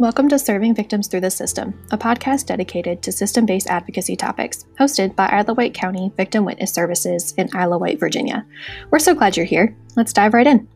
Welcome to Serving Victims Through the System, a podcast dedicated to system based advocacy topics, hosted by Isle White County Victim Witness Services in Isle White, Virginia. We're so glad you're here. Let's dive right in.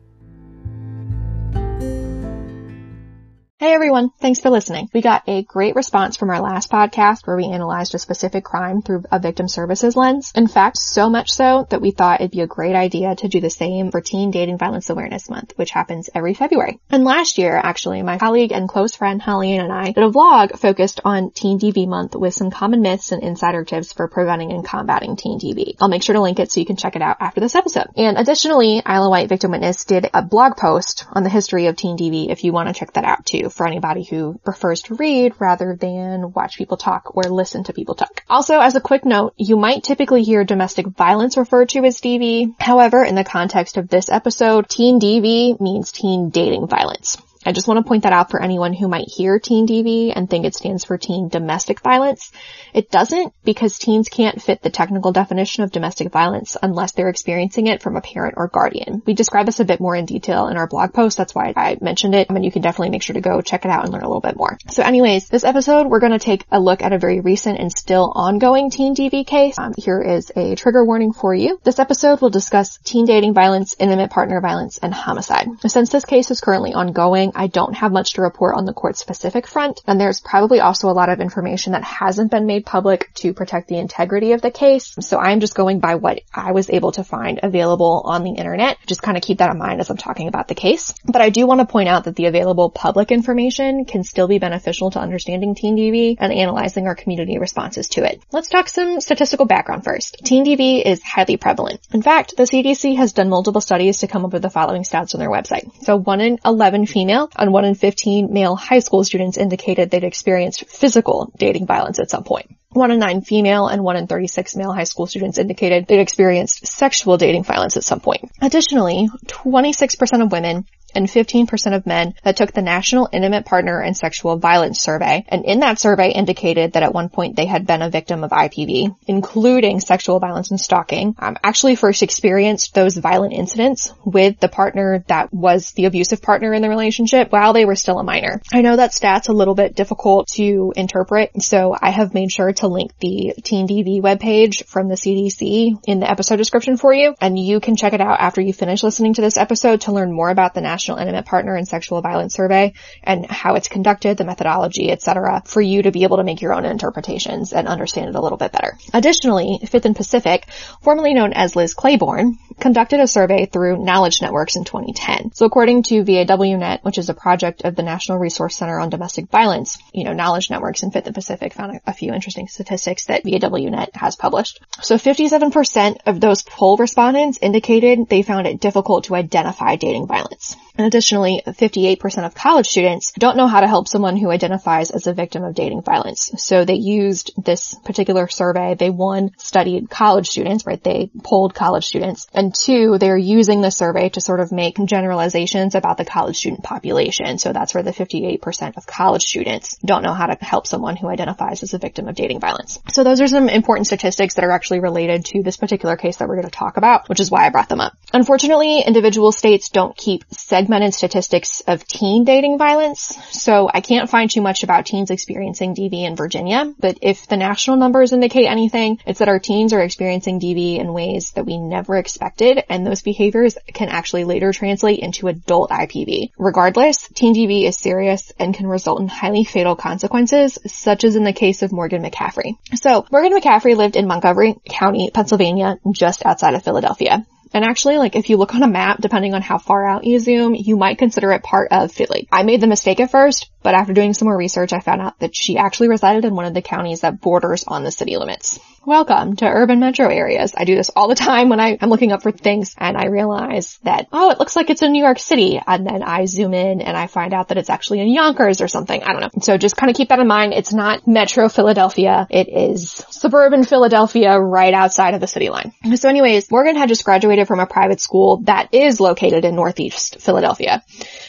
Hey everyone, thanks for listening. We got a great response from our last podcast where we analyzed a specific crime through a victim services lens. In fact, so much so that we thought it'd be a great idea to do the same for Teen Dating Violence Awareness Month, which happens every February. And last year, actually, my colleague and close friend Helene and I did a vlog focused on Teen DV Month with some common myths and insider tips for preventing and combating Teen DV. I'll make sure to link it so you can check it out after this episode. And additionally, Isla White Victim Witness did a blog post on the history of Teen DV if you want to check that out too for anybody who prefers to read rather than watch people talk or listen to people talk. Also, as a quick note, you might typically hear domestic violence referred to as DV. However, in the context of this episode, teen DV means teen dating violence. I just want to point that out for anyone who might hear teen DV and think it stands for teen domestic violence. It doesn't because teens can't fit the technical definition of domestic violence unless they're experiencing it from a parent or guardian. We describe this a bit more in detail in our blog post. That's why I mentioned it. I mean, you can definitely make sure to go check it out and learn a little bit more. So anyways, this episode, we're going to take a look at a very recent and still ongoing teen DV case. Um, here is a trigger warning for you. This episode will discuss teen dating violence, intimate partner violence, and homicide. Since this case is currently ongoing, I don't have much to report on the court specific front, and there's probably also a lot of information that hasn't been made public to protect the integrity of the case. So I'm just going by what I was able to find available on the internet. Just kind of keep that in mind as I'm talking about the case. But I do want to point out that the available public information can still be beneficial to understanding Teen DV and analyzing our community responses to it. Let's talk some statistical background first. Teen DV is highly prevalent. In fact, the CDC has done multiple studies to come up with the following stats on their website. So 1 in 11 female and 1 in 15 male high school students indicated they'd experienced physical dating violence at some point. 1 in 9 female and 1 in 36 male high school students indicated they'd experienced sexual dating violence at some point. Additionally, 26% of women and 15% of men that took the National Intimate Partner and Sexual Violence Survey, and in that survey indicated that at one point they had been a victim of IPV, including sexual violence and stalking, um, actually first experienced those violent incidents with the partner that was the abusive partner in the relationship while they were still a minor. I know that stat's a little bit difficult to interpret, so I have made sure to link the Teen DV webpage from the CDC in the episode description for you, and you can check it out after you finish listening to this episode to learn more about the National National Intimate Partner and Sexual Violence Survey and how it's conducted, the methodology, etc., for you to be able to make your own interpretations and understand it a little bit better. Additionally, Fifth and Pacific, formerly known as Liz Claiborne, conducted a survey through Knowledge Networks in 2010. So according to VAWNet, which is a project of the National Resource Center on Domestic Violence, you know, Knowledge Networks and Fifth and Pacific found a few interesting statistics that VAWNet has published. So 57% of those poll respondents indicated they found it difficult to identify dating violence. And additionally, 58% of college students don't know how to help someone who identifies as a victim of dating violence. So they used this particular survey. They one, studied college students, right? They polled college students. And two, they're using the survey to sort of make generalizations about the college student population. So that's where the 58% of college students don't know how to help someone who identifies as a victim of dating violence. So those are some important statistics that are actually related to this particular case that we're going to talk about, which is why I brought them up. Unfortunately, individual states don't keep segmented statistics of teen dating violence, so I can't find too much about teens experiencing DV in Virginia, but if the national numbers indicate anything, it's that our teens are experiencing DV in ways that we never expected, and those behaviors can actually later translate into adult IPV. Regardless, teen DV is serious and can result in highly fatal consequences, such as in the case of Morgan McCaffrey. So, Morgan McCaffrey lived in Montgomery County, Pennsylvania, just outside of Philadelphia. And actually, like if you look on a map, depending on how far out you zoom, you might consider it part of Philly. I made the mistake at first, but after doing some more research, I found out that she actually resided in one of the counties that borders on the city limits. Welcome to urban metro areas. I do this all the time when I, am looking up for things and I realize that, oh, it looks like it's in New York City. And then I zoom in and I find out that it's actually in Yonkers or something. I don't know. So just kind of keep that in mind. It's not metro Philadelphia. It is suburban Philadelphia right outside of the city line. So anyways, Morgan had just graduated from a private school that is located in Northeast Philadelphia.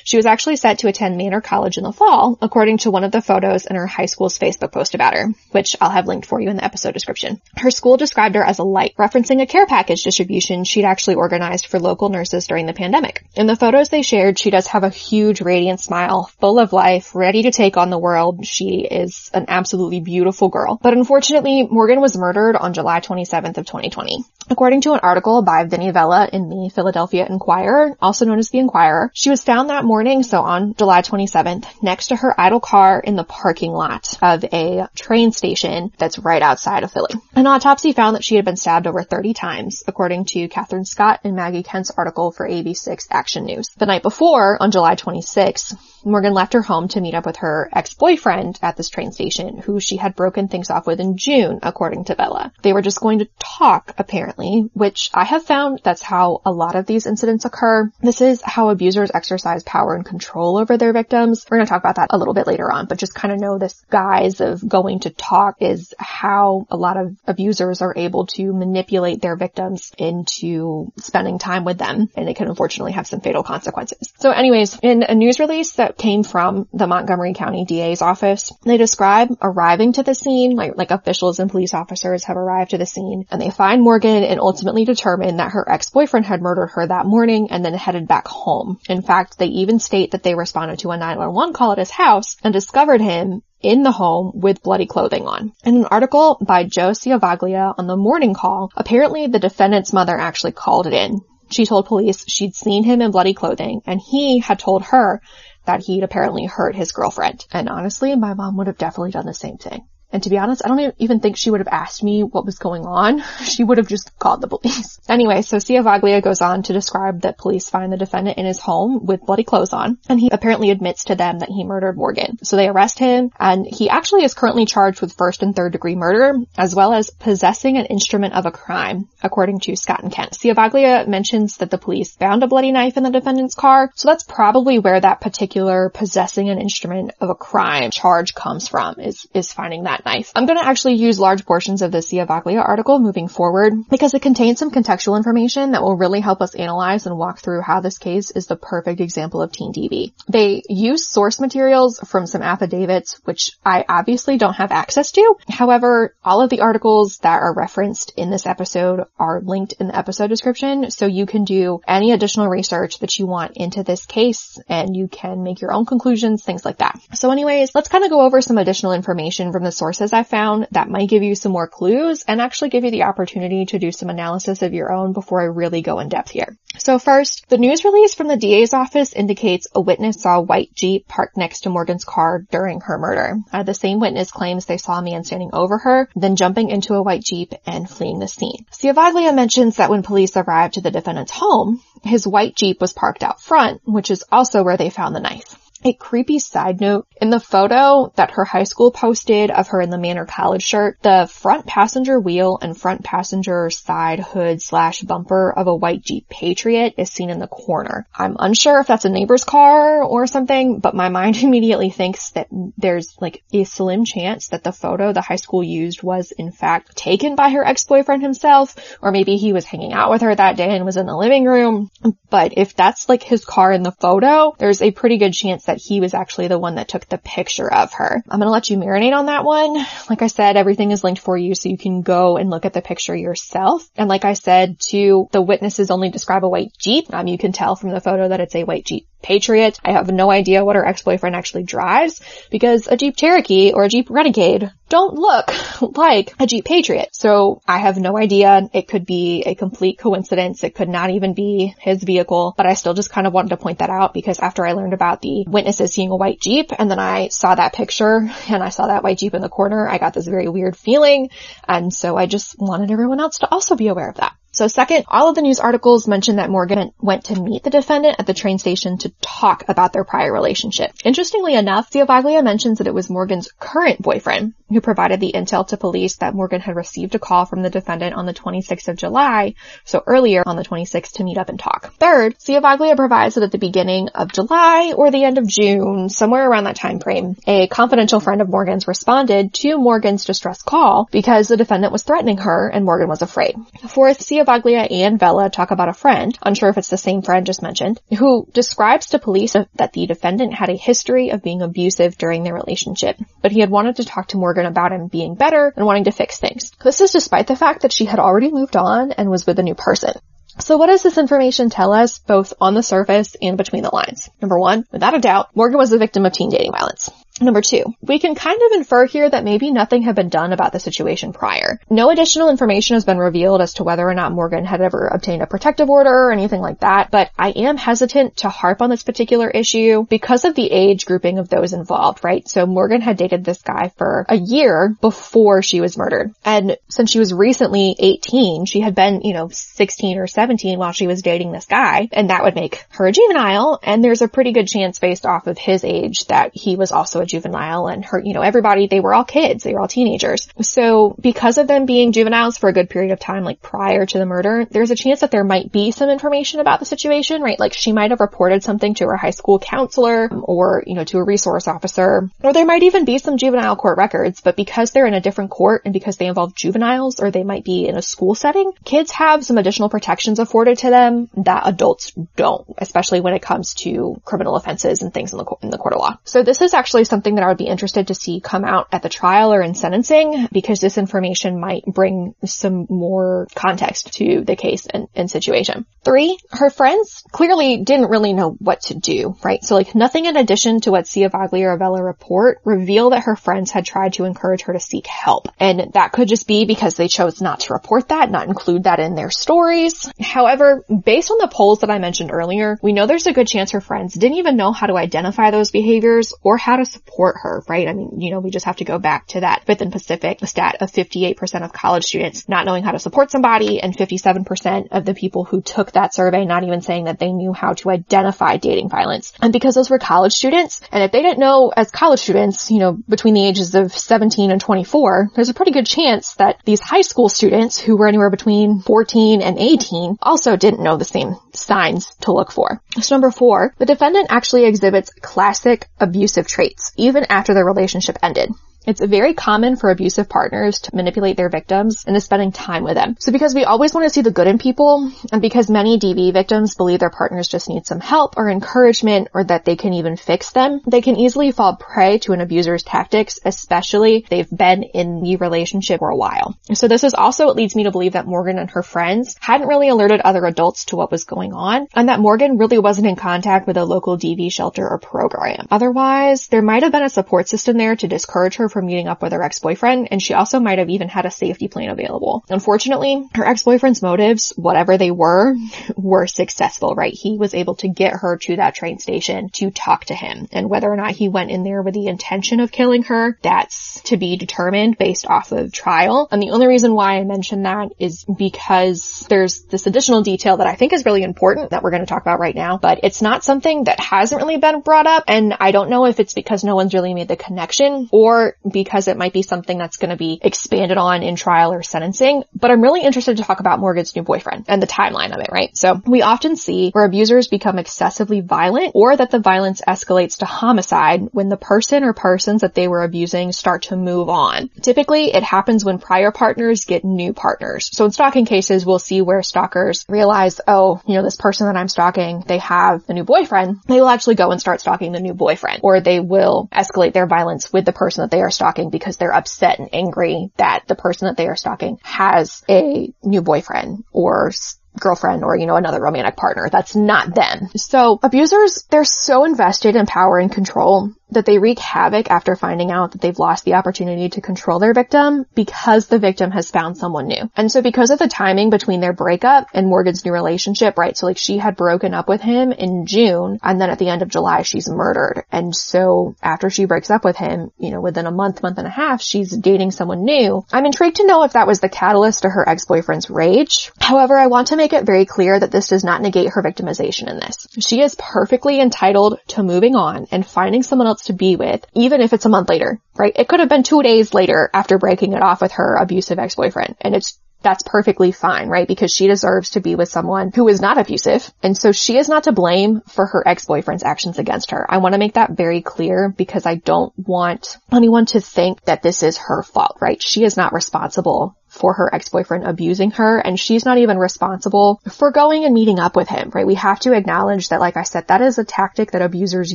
She was actually set to attend Manor College in the fall, according to one of the photos in her high school's Facebook post about her, which I'll have linked for you in the episode description. Her school described her as a light, referencing a care package distribution she'd actually organized for local nurses during the pandemic. In the photos they shared, she does have a huge radiant smile, full of life, ready to take on the world. She is an absolutely beautiful girl. But unfortunately, Morgan was murdered on July 27th of 2020. According to an article by Vinny Vella in the Philadelphia Inquirer, also known as the Inquirer, she was found that morning, so on July 27th, next to her idle car in the parking lot of a train station that's right outside of Philly. An autopsy found that she had been stabbed over 30 times, according to Katherine Scott and Maggie Kent's article for AB6 Action News. The night before, on July 26th, Morgan left her home to meet up with her ex-boyfriend at this train station, who she had broken things off with in June, according to Vella. They were just going to talk, apparently, which I have found that's how a lot of these incidents occur. This is how abusers exercise power and control over their victims. We're to talk about that a little bit later on, but just kind of know this guise of going to talk is how a lot of abusers are able to manipulate their victims into spending time with them, and it can unfortunately have some fatal consequences. So anyways, in a news release that came from the Montgomery County DA's office. They describe arriving to the scene, like, like officials and police officers have arrived to the scene, and they find Morgan and ultimately determine that her ex-boyfriend had murdered her that morning and then headed back home. In fact, they even state that they responded to a 911 call at his house and discovered him in the home with bloody clothing on. In an article by Joe Ciavaglia on the morning call, apparently the defendant's mother actually called it in. She told police she'd seen him in bloody clothing and he had told her that he'd apparently hurt his girlfriend. And honestly, my mom would have definitely done the same thing. And to be honest, I don't even think she would have asked me what was going on. She would have just called the police. Anyway, so Ciavaglia goes on to describe that police find the defendant in his home with bloody clothes on, and he apparently admits to them that he murdered Morgan. So they arrest him, and he actually is currently charged with first and third degree murder, as well as possessing an instrument of a crime, according to Scott and Kent. Ciavaglia mentions that the police found a bloody knife in the defendant's car, so that's probably where that particular possessing an instrument of a crime charge comes from, is, is finding that knife. I'm going to actually use large portions of the Ciavaglia article moving forward because it contains some contextual information that will really help us analyze and walk through how this case is the perfect example of Teen DV. They use source materials from some affidavits, which I obviously don't have access to. However, all of the articles that are referenced in this episode are linked in the episode description, so you can do any additional research that you want into this case and you can make your own conclusions, things like that. So anyways, let's kind of go over some additional information from the sources I found that might give you some more clues and actually give you the opportunity to do some analysis of your own before I really go in depth here. So first, the news release from the DA's office indicates a witness saw a white Jeep parked next to Morgan's car during her murder. Uh, the same witness claims they saw a man standing over her, then jumping into a white Jeep and fleeing the scene. Ciavaglia mentions that when police arrived to the defendant's home, his white Jeep was parked out front, which is also where they found the knife. A creepy side note, in the photo that her high school posted of her in the Manor College shirt, the front passenger wheel and front passenger side hood slash bumper of a white Jeep Patriot is seen in the corner. I'm unsure if that's a neighbor's car or something, but my mind immediately thinks that there's like a slim chance that the photo the high school used was in fact taken by her ex-boyfriend himself, or maybe he was hanging out with her that day and was in the living room. But if that's like his car in the photo, there's a pretty good chance that he was actually the one that took the picture of her. I'm gonna let you marinate on that one. Like I said, everything is linked for you so you can go and look at the picture yourself. And like I said, too, the witnesses only describe a white Jeep. Um, you can tell from the photo that it's a white Jeep Patriot. I have no idea what her ex-boyfriend actually drives because a Jeep Cherokee or a Jeep Renegade don't look like a Jeep Patriot. So I have no idea. It could be a complete coincidence. It could not even be his vehicle, but I still just kind of wanted to point that out because after I learned about the witnesses seeing a white Jeep and then I saw that picture and I saw that white Jeep in the corner, I got this very weird feeling. And so I just wanted everyone else to also be aware of that. So second, all of the news articles mention that Morgan went to meet the defendant at the train station to talk about their prior relationship. Interestingly enough, Ciavaglia mentions that it was Morgan's current boyfriend who provided the intel to police that Morgan had received a call from the defendant on the 26th of July, so earlier on the 26th to meet up and talk. Third, Ciavaglia provides that at the beginning of July or the end of June, somewhere around that time frame, a confidential friend of Morgan's responded to Morgan's distress call because the defendant was threatening her and Morgan was afraid. Fourth, Ciavaglia and Vella talk about a friend, unsure if it's the same friend just mentioned, who describes to police that the defendant had a history of being abusive during their relationship, but he had wanted to talk to Morgan About him being better and wanting to fix things. This is despite the fact that she had already moved on and was with a new person. So what does this information tell us, both on the surface and between the lines? Number one, without a doubt, Morgan was a victim of teen dating violence. Number two, we can kind of infer here that maybe nothing had been done about the situation prior. No additional information has been revealed as to whether or not Morgan had ever obtained a protective order or anything like that, but I am hesitant to harp on this particular issue because of the age grouping of those involved, right? So Morgan had dated this guy for a year before she was murdered. And since she was recently 18, she had been, you know, 16 or 17 while she was dating this guy, and that would make her a juvenile, and there's a pretty good chance based off of his age that he was also juvenile and her, you know, everybody, they were all kids. They were all teenagers. So because of them being juveniles for a good period of time, like prior to the murder, there's a chance that there might be some information about the situation, right? Like she might have reported something to her high school counselor um, or, you know, to a resource officer, or there might even be some juvenile court records, but because they're in a different court and because they involve juveniles or they might be in a school setting, kids have some additional protections afforded to them that adults don't, especially when it comes to criminal offenses and things in the, in the court of law. So this is actually something something that I would be interested to see come out at the trial or in sentencing because this information might bring some more context to the case and, and situation. Three, her friends clearly didn't really know what to do, right? So like nothing in addition to what Ciavaglia or Vella report reveal that her friends had tried to encourage her to seek help. And that could just be because they chose not to report that, not include that in their stories. However, based on the polls that I mentioned earlier, we know there's a good chance her friends didn't even know how to identify those behaviors or how to support her, right? I mean, you know, we just have to go back to that Fifth and Pacific stat of 58% of college students not knowing how to support somebody and 57% of the people who took that survey not even saying that they knew how to identify dating violence. And because those were college students, and if they didn't know as college students, you know, between the ages of 17 and 24, there's a pretty good chance that these high school students who were anywhere between 14 and 18 also didn't know the same signs to look for. So number four, the defendant actually exhibits classic abusive traits, even after their relationship ended. It's very common for abusive partners to manipulate their victims into spending time with them. So because we always want to see the good in people, and because many DV victims believe their partners just need some help or encouragement or that they can even fix them, they can easily fall prey to an abuser's tactics, especially if they've been in the relationship for a while. So this is also what leads me to believe that Morgan and her friends hadn't really alerted other adults to what was going on, and that Morgan really wasn't in contact with a local DV shelter or program. Otherwise, there might have been a support system there to discourage her meeting up with her ex-boyfriend, and she also might have even had a safety plan available. Unfortunately, her ex-boyfriend's motives, whatever they were, were successful, right? He was able to get her to that train station to talk to him, and whether or not he went in there with the intention of killing her, that's to be determined based off of trial. And the only reason why I mention that is because there's this additional detail that I think is really important that we're going to talk about right now, but it's not something that hasn't really been brought up, and I don't know if it's because no one's really made the connection or because it might be something that's going to be expanded on in trial or sentencing. But I'm really interested to talk about Morgan's new boyfriend and the timeline of it, right? So we often see where abusers become excessively violent or that the violence escalates to homicide when the person or persons that they were abusing start to move on. Typically, it happens when prior partners get new partners. So in stalking cases, we'll see where stalkers realize, oh, you know, this person that I'm stalking, they have a new boyfriend. They will actually go and start stalking the new boyfriend or they will escalate their violence with the person that they are stalking because they're upset and angry that the person that they are stalking has a new boyfriend or girlfriend or, you know, another romantic partner. That's not them. So abusers, they're so invested in power and control that they wreak havoc after finding out that they've lost the opportunity to control their victim because the victim has found someone new. And so because of the timing between their breakup and Morgan's new relationship, right? So like she had broken up with him in June and then at the end of July she's murdered. And so after she breaks up with him, you know, within a month, month and a half, she's dating someone new. I'm intrigued to know if that was the catalyst to her ex-boyfriend's rage. However, I want to make it very clear that this does not negate her victimization in this. She is perfectly entitled to moving on and finding someone else to be with, even if it's a month later, right? It could have been two days later after breaking it off with her abusive ex-boyfriend. And it's that's perfectly fine, right? Because she deserves to be with someone who is not abusive. And so she is not to blame for her ex-boyfriend's actions against her. I want to make that very clear because I don't want anyone to think that this is her fault, right? She is not responsible for her ex-boyfriend abusing her and she's not even responsible for going and meeting up with him, right? We have to acknowledge that, like I said, that is a tactic that abusers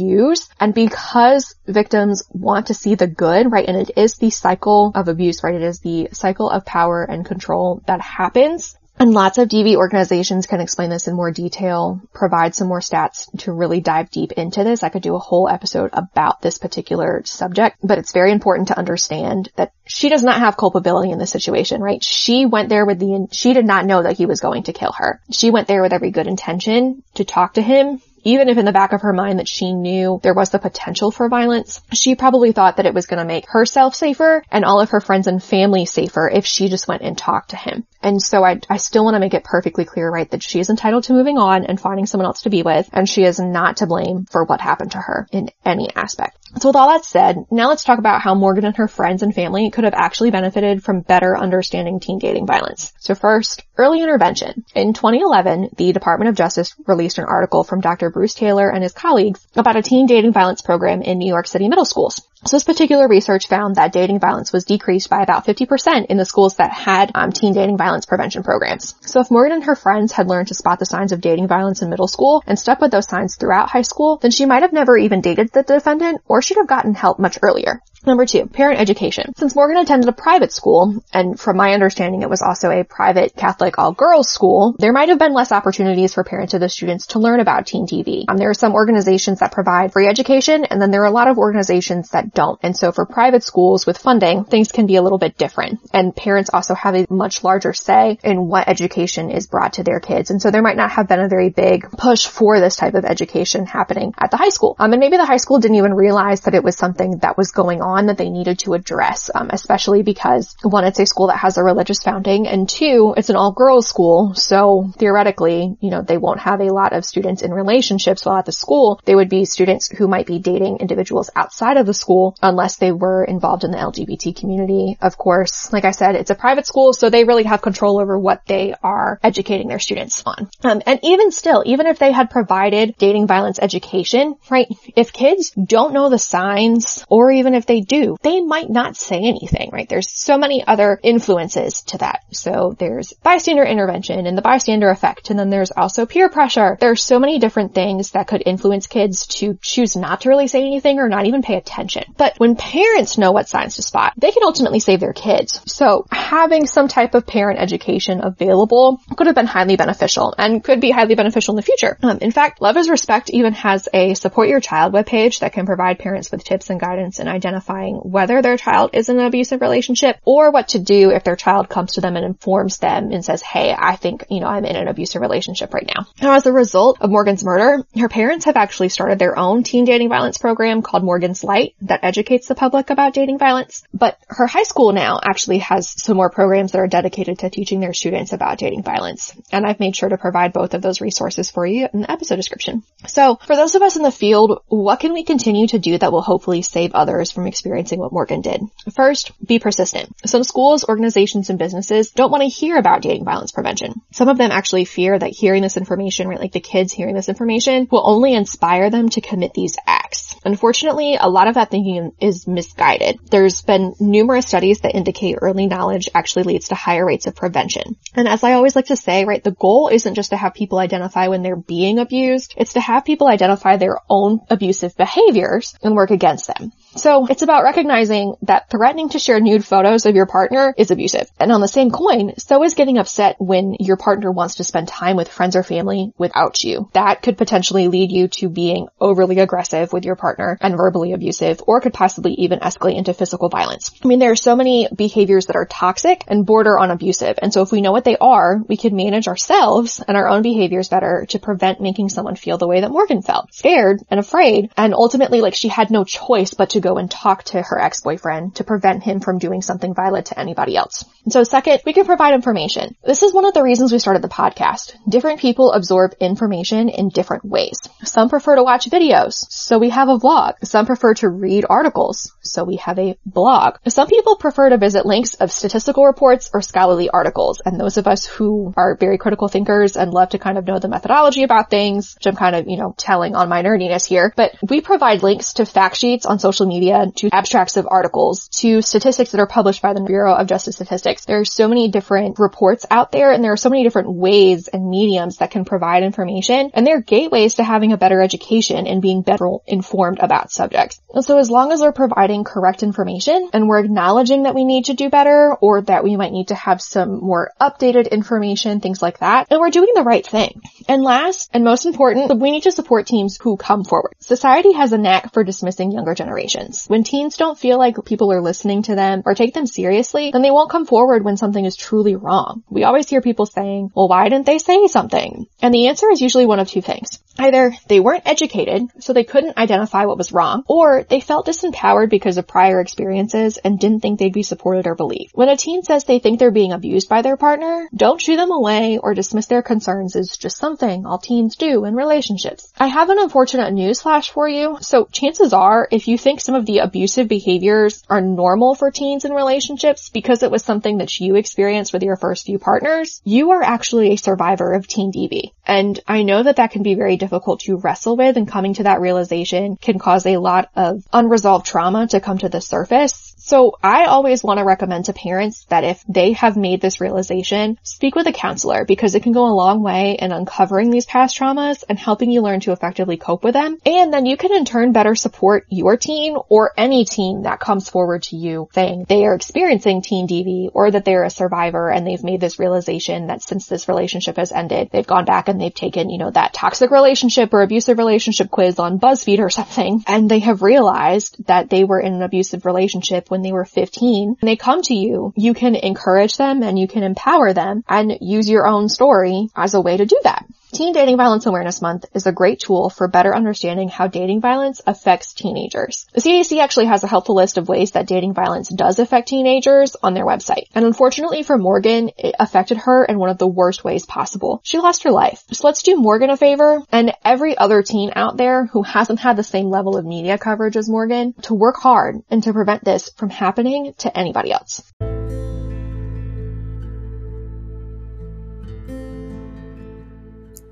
use. And because victims want to see the good, right? And it is the cycle of abuse, right? It is the cycle of power and control that happens. And lots of DV organizations can explain this in more detail, provide some more stats to really dive deep into this. I could do a whole episode about this particular subject, but it's very important to understand that she does not have culpability in this situation, right? She went there with the, she did not know that he was going to kill her. She went there with every good intention to talk to him, even if in the back of her mind that she knew there was the potential for violence, she probably thought that it was going to make herself safer and all of her friends and family safer if she just went and talked to him. And so I, I still want to make it perfectly clear, right, that she is entitled to moving on and finding someone else to be with, and she is not to blame for what happened to her in any aspect. So with all that said, now let's talk about how Morgan and her friends and family could have actually benefited from better understanding teen dating violence. So first, early intervention. In 2011, the Department of Justice released an article from Dr. Bruce Taylor and his colleagues about a teen dating violence program in New York City middle schools. So this particular research found that dating violence was decreased by about 50% in the schools that had um, teen dating violence prevention programs. So if Morgan and her friends had learned to spot the signs of dating violence in middle school and stuck with those signs throughout high school, then she might have never even dated the defendant or she'd have gotten help much earlier. Number two, parent education. Since Morgan attended a private school, and from my understanding it was also a private Catholic all-girls school, there might have been less opportunities for parents of the students to learn about teen DV. Um, there are some organizations that provide free education, and then there are a lot of organizations that don't. And so for private schools with funding, things can be a little bit different. And parents also have a much larger say in what education is brought to their kids. And so there might not have been a very big push for this type of education happening at the high school. Um, and maybe the high school didn't even realize that it was something that was going on that they needed to address, um, especially because one, it's a school that has a religious founding, and two, it's an all-girls school, so theoretically, you know, they won't have a lot of students in relationships while at the school. They would be students who might be dating individuals outside of the school unless they were involved in the LGBT community. Of course, like I said, it's a private school, so they really have control over what they are educating their students on. Um, and even still, even if they had provided dating violence education, right, if kids don't know the signs, or even if they do, they might not say anything, right? There's so many other influences to that. So there's bystander intervention and the bystander effect. And then there's also peer pressure. There's so many different things that could influence kids to choose not to really say anything or not even pay attention. But when parents know what signs to spot, they can ultimately save their kids. So having some type of parent education available could have been highly beneficial and could be highly beneficial in the future. Um, in fact, Love is Respect even has a support your child webpage that can provide parents with tips and guidance in identifying identifying whether their child is in an abusive relationship or what to do if their child comes to them and informs them and says, hey, I think, you know, I'm in an abusive relationship right now. Now, as a result of Morgan's murder, her parents have actually started their own teen dating violence program called Morgan's Light that educates the public about dating violence. But her high school now actually has some more programs that are dedicated to teaching their students about dating violence. And I've made sure to provide both of those resources for you in the episode description. So for those of us in the field, what can we continue to do that will hopefully save others from experiencing what Morgan did. First, be persistent. Some schools, organizations, and businesses don't want to hear about dating violence prevention. Some of them actually fear that hearing this information, right, like the kids hearing this information, will only inspire them to commit these acts. Unfortunately, a lot of that thinking is misguided. There's been numerous studies that indicate early knowledge actually leads to higher rates of prevention. And as I always like to say, right, the goal isn't just to have people identify when they're being abused, it's to have people identify their own abusive behaviors and work against them. So it's about recognizing that threatening to share nude photos of your partner is abusive. And on the same coin, so is getting upset when your partner wants to spend time with friends or family without you. That could potentially lead you to being overly aggressive with your partner and verbally abusive, or could possibly even escalate into physical violence. I mean, there are so many behaviors that are toxic and border on abusive. And so if we know what they are, we can manage ourselves and our own behaviors better to prevent making someone feel the way that Morgan felt. Scared and afraid. And ultimately, like she had no choice but to go and talk to her ex-boyfriend to prevent him from doing something violent to anybody else. And so second, we can provide information. This is one of the reasons we started the podcast. Different people absorb information in different ways. Some prefer to watch videos, so we have a vlog. Some prefer to read articles, so we have a blog. Some people prefer to visit links of statistical reports or scholarly articles, and those of us who are very critical thinkers and love to kind of know the methodology about things, which I'm kind of, you know, telling on my nerdiness here, but we provide links to fact sheets on social media to abstracts of articles to statistics that are published by the Bureau of Justice Statistics. There are so many different reports out there and there are so many different ways and mediums that can provide information and they're gateways to having a better education and being better informed about subjects. So as long as we're providing correct information and we're acknowledging that we need to do better or that we might need to have some more updated information, things like that, and we're doing the right thing. And last and most important, we need to support teams who come forward. Society has a knack for dismissing younger generations. When teens don't feel like people are listening to them or take them seriously, then they won't come forward when something is truly wrong. We always hear people saying, well, why didn't they say something? And the answer is usually one of two things. Either they weren't educated, so they couldn't identify what was wrong, or they felt disempowered because of prior experiences and didn't think they'd be supported or believed. When a teen says they think they're being abused by their partner, don't shoo them away or dismiss their concerns as just something all teens do in relationships. I have an unfortunate news flash for you. So chances are, if you think some of the abusive behaviors are normal for teens in relationships because it was something that you experienced with your first few partners, you are actually a survivor of teen DV. And I know that that can be very difficult to wrestle with and coming to that realization can cause a lot of unresolved trauma to come to the surface. So I always want to recommend to parents that if they have made this realization, speak with a counselor because it can go a long way in uncovering these past traumas and helping you learn to effectively cope with them. And then you can in turn better support your teen or any teen that comes forward to you saying they are experiencing teen DV or that they're a survivor and they've made this realization that since this relationship has ended, they've gone back and they've taken, you know, that toxic relationship or abusive relationship quiz on BuzzFeed or something and they have realized that they were in an abusive relationship when they were 15 and they come to you, you can encourage them and you can empower them and use your own story as a way to do that. Teen Dating Violence Awareness Month is a great tool for better understanding how dating violence affects teenagers. The CDC actually has a helpful list of ways that dating violence does affect teenagers on their website. And unfortunately for Morgan, it affected her in one of the worst ways possible. She lost her life. So let's do Morgan a favor and every other teen out there who hasn't had the same level of media coverage as Morgan to work hard and to prevent this from happening to anybody else.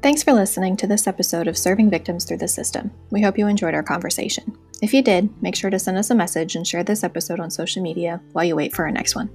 Thanks for listening to this episode of Serving Victims Through the System. We hope you enjoyed our conversation. If you did, make sure to send us a message and share this episode on social media while you wait for our next one.